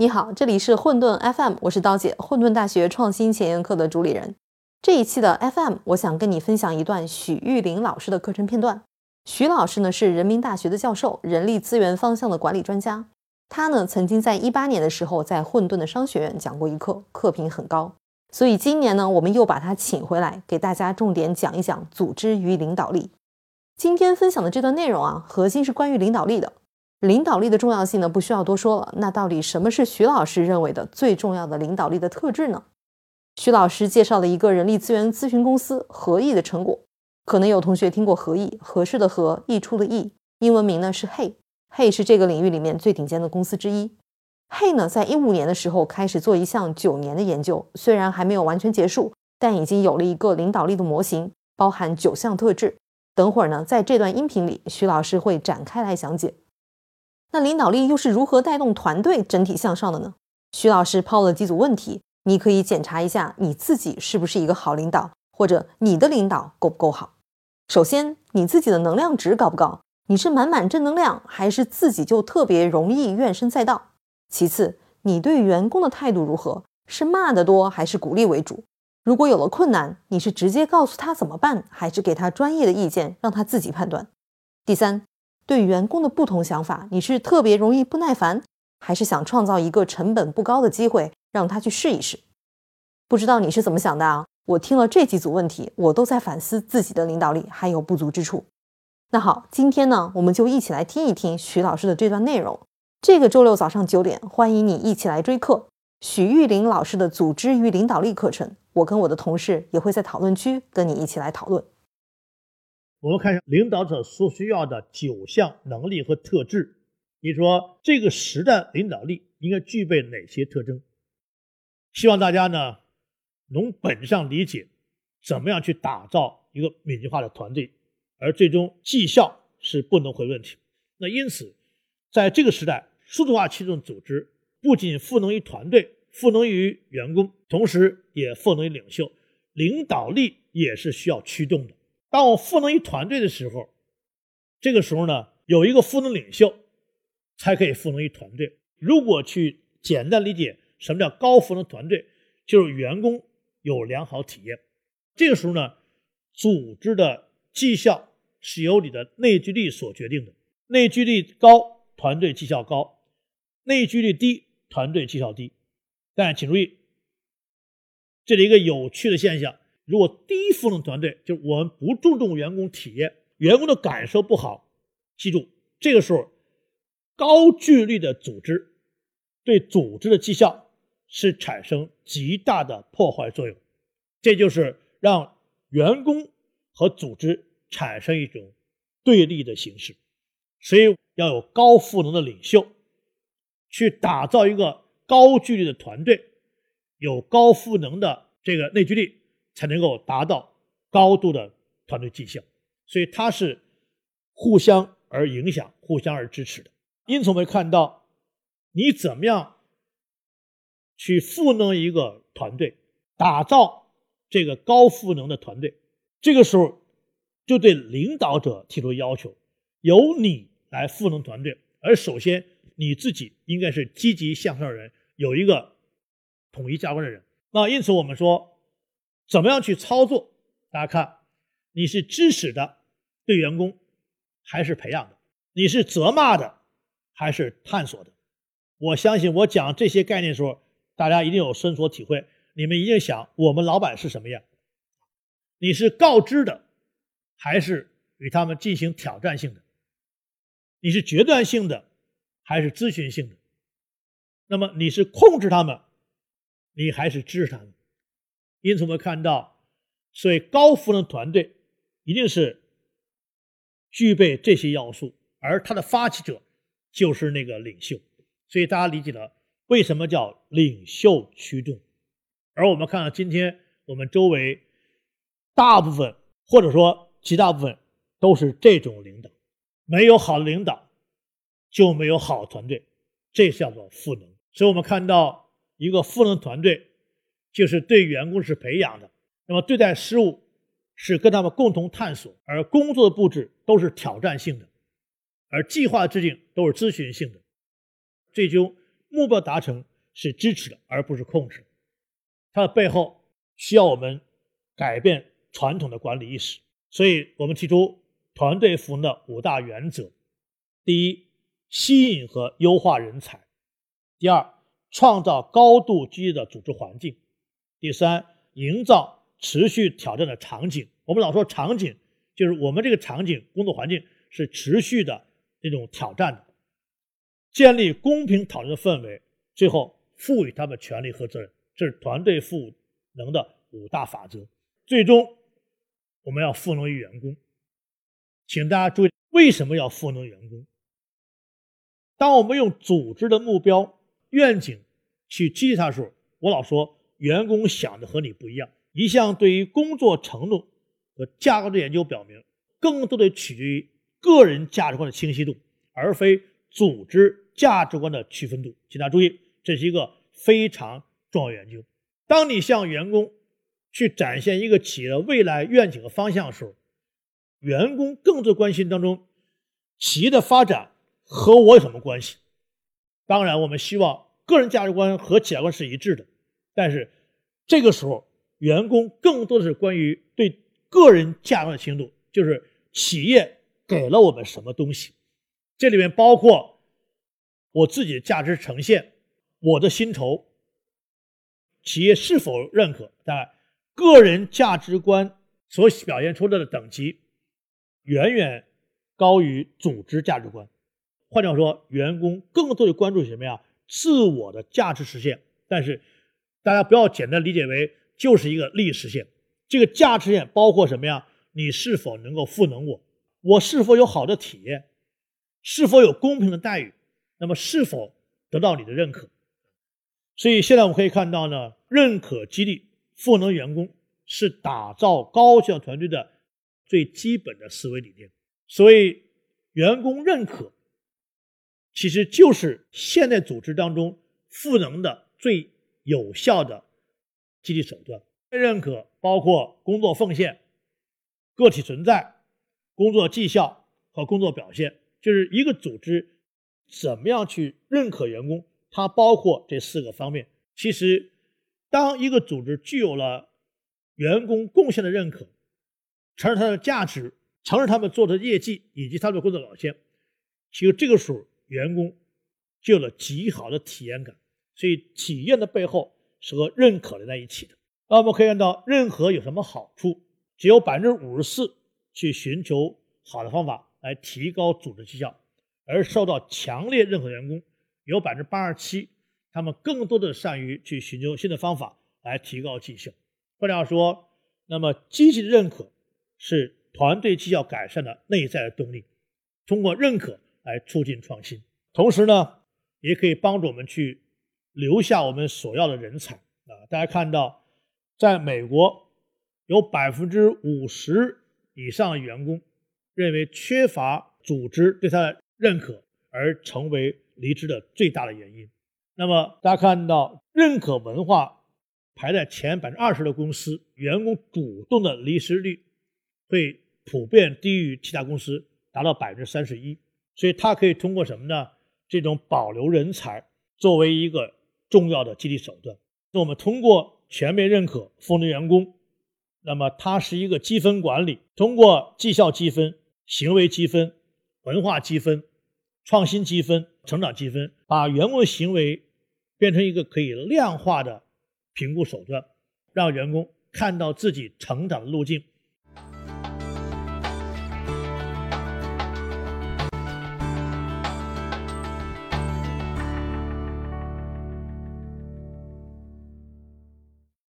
你好，这里是混沌 FM，我是刀姐，混沌大学创新前沿课的主理人。这一期的 FM，我想跟你分享一段许玉林老师的课程片段。许老师呢是人民大学的教授，人力资源方向的管理专家。他呢曾经在一八年的时候在混沌的商学院讲过一课，课评很高。所以今年呢，我们又把他请回来，给大家重点讲一讲组织与领导力。今天分享的这段内容啊，核心是关于领导力的。领导力的重要性呢，不需要多说了。那到底什么是徐老师认为的最重要的领导力的特质呢？徐老师介绍了一个人力资源咨询公司合意的成果。可能有同学听过合意，合适的合，溢出的溢，英文名呢是 Hey，Hey 是这个领域里面最顶尖的公司之一。Hey 呢，在一五年的时候开始做一项九年的研究，虽然还没有完全结束，但已经有了一个领导力的模型，包含九项特质。等会儿呢，在这段音频里，徐老师会展开来讲解。那领导力又是如何带动团队整体向上的呢？徐老师抛了几组问题，你可以检查一下你自己是不是一个好领导，或者你的领导够不够好。首先，你自己的能量值高不高？你是满满正能量，还是自己就特别容易怨声载道？其次，你对员工的态度如何？是骂得多，还是鼓励为主？如果有了困难，你是直接告诉他怎么办，还是给他专业的意见，让他自己判断？第三。对员工的不同想法，你是特别容易不耐烦，还是想创造一个成本不高的机会让他去试一试？不知道你是怎么想的啊？我听了这几组问题，我都在反思自己的领导力还有不足之处。那好，今天呢，我们就一起来听一听徐老师的这段内容。这个周六早上九点，欢迎你一起来追课，许玉林老师的组织与领导力课程。我跟我的同事也会在讨论区跟你一起来讨论。我们看一下领导者所需要的九项能力和特质。你说这个时代领导力应该具备哪些特征？希望大家呢从本质上理解怎么样去打造一个敏捷化的团队，而最终绩效是不能回问题。那因此，在这个时代，数字化驱动组织不仅赋能于团队，赋能于员工，同时也赋能于领袖。领导力也是需要驱动的。当我赋能于团队的时候，这个时候呢，有一个赋能领袖，才可以赋能于团队。如果去简单理解什么叫高赋能团队，就是员工有良好体验。这个时候呢，组织的绩效是由你的内聚力所决定的。内聚力高，团队绩效高；内聚力低，团队绩效低。但请注意，这里一个有趣的现象。如果低赋能团队，就是我们不注重员工体验，员工的感受不好，记住，这个时候高聚力的组织对组织的绩效是产生极大的破坏作用，这就是让员工和组织产生一种对立的形式。所以要有高赋能的领袖，去打造一个高聚力的团队，有高赋能的这个内聚力。才能够达到高度的团队绩效，所以它是互相而影响、互相而支持的。因此，我们看到你怎么样去赋能一个团队，打造这个高赋能的团队，这个时候就对领导者提出要求，由你来赋能团队。而首先，你自己应该是积极向上的人，有一个统一价值观的人。那因此，我们说。怎么样去操作？大家看，你是支持的对员工，还是培养的？你是责骂的，还是探索的？我相信我讲这些概念的时候，大家一定有深所体会。你们一定想，我们老板是什么样？你是告知的，还是与他们进行挑战性的？你是决断性的，还是咨询性的？那么你是控制他们，你还是支持他们？因此，我们看到，所以高赋能团队一定是具备这些要素，而它的发起者就是那个领袖。所以大家理解了为什么叫领袖驱动。而我们看到今天我们周围大部分或者说极大部分都是这种领导，没有好的领导就没有好团队，这叫做赋能。所以我们看到一个赋能团队。就是对员工是培养的，那么对待失误是跟他们共同探索，而工作的布置都是挑战性的，而计划制定都是咨询性的，最终目标达成是支持的，而不是控制。它的背后需要我们改变传统的管理意识，所以我们提出团队服务的五大原则：第一，吸引和优化人才；第二，创造高度积极的组织环境；第三，营造持续挑战的场景。我们老说场景，就是我们这个场景工作环境是持续的这种挑战的。建立公平讨论的氛围，最后赋予他们权利和责任，这是团队赋能的五大法则。最终，我们要赋能于员工，请大家注意，为什么要赋能员工？当我们用组织的目标、愿景去激励他的时候，我老说，员工想的和你不一样。一项对于工作承诺和价值的研究表明，更多的取决于个人价值观的清晰度，而非。组织价值观的区分度，请大家注意，这是一个非常重要研究。当你向员工去展现一个企业的未来愿景和方向的时候，员工更多关心当中，企业的发展和我有什么关系？当然，我们希望个人价值观和企业观是一致的，但是这个时候，员工更多的是关于对个人价值的清度，就是企业给了我们什么东西。这里面包括我自己的价值呈现，我的薪酬，企业是否认可？但个人价值观所表现出来的等级，远远高于组织价值观。换句话说，员工更多的关注什么呀？自我的价值实现。但是大家不要简单理解为就是一个利益实现。这个价值链包括什么呀？你是否能够赋能我？我是否有好的体验？是否有公平的待遇？那么是否得到你的认可？所以现在我们可以看到呢，认可激励赋能员工是打造高效团队的最基本的思维理念。所以，员工认可其实就是现代组织当中赋能的最有效的激励手段被。认可包括工作奉献、个体存在、工作绩效和工作表现。就是一个组织怎么样去认可员工，它包括这四个方面。其实，当一个组织具有了员工贡献的认可，承认他的价值，承认他们做的业绩以及他们的工作表现，其实这个时候员工就有了极好的体验感。所以，体验的背后是和认可连在一起的。那我们可以看到，认可有什么好处？只有百分之五十四去寻求好的方法。来提高组织绩效，而受到强烈认可的员工有百分之八十七，他们更多的善于去寻求新的方法来提高绩效。换句话说，那么积极的认可是团队绩效改善的内在的动力。通过认可来促进创新，同时呢，也可以帮助我们去留下我们所要的人才啊。大家看到，在美国有百分之五十以上的员工。认为缺乏组织对他的认可而成为离职的最大的原因。那么大家看到，认可文化排在前百分之二十的公司，员工主动的离职率会普遍低于其他公司，达到百分之三十一。所以，它可以通过什么呢？这种保留人才作为一个重要的激励手段。那我们通过全面认可赋能员工，那么它是一个积分管理，通过绩效积分。行为积分、文化积分、创新积分、成长积分，把员工的行为变成一个可以量化的评估手段，让员工看到自己成长的路径，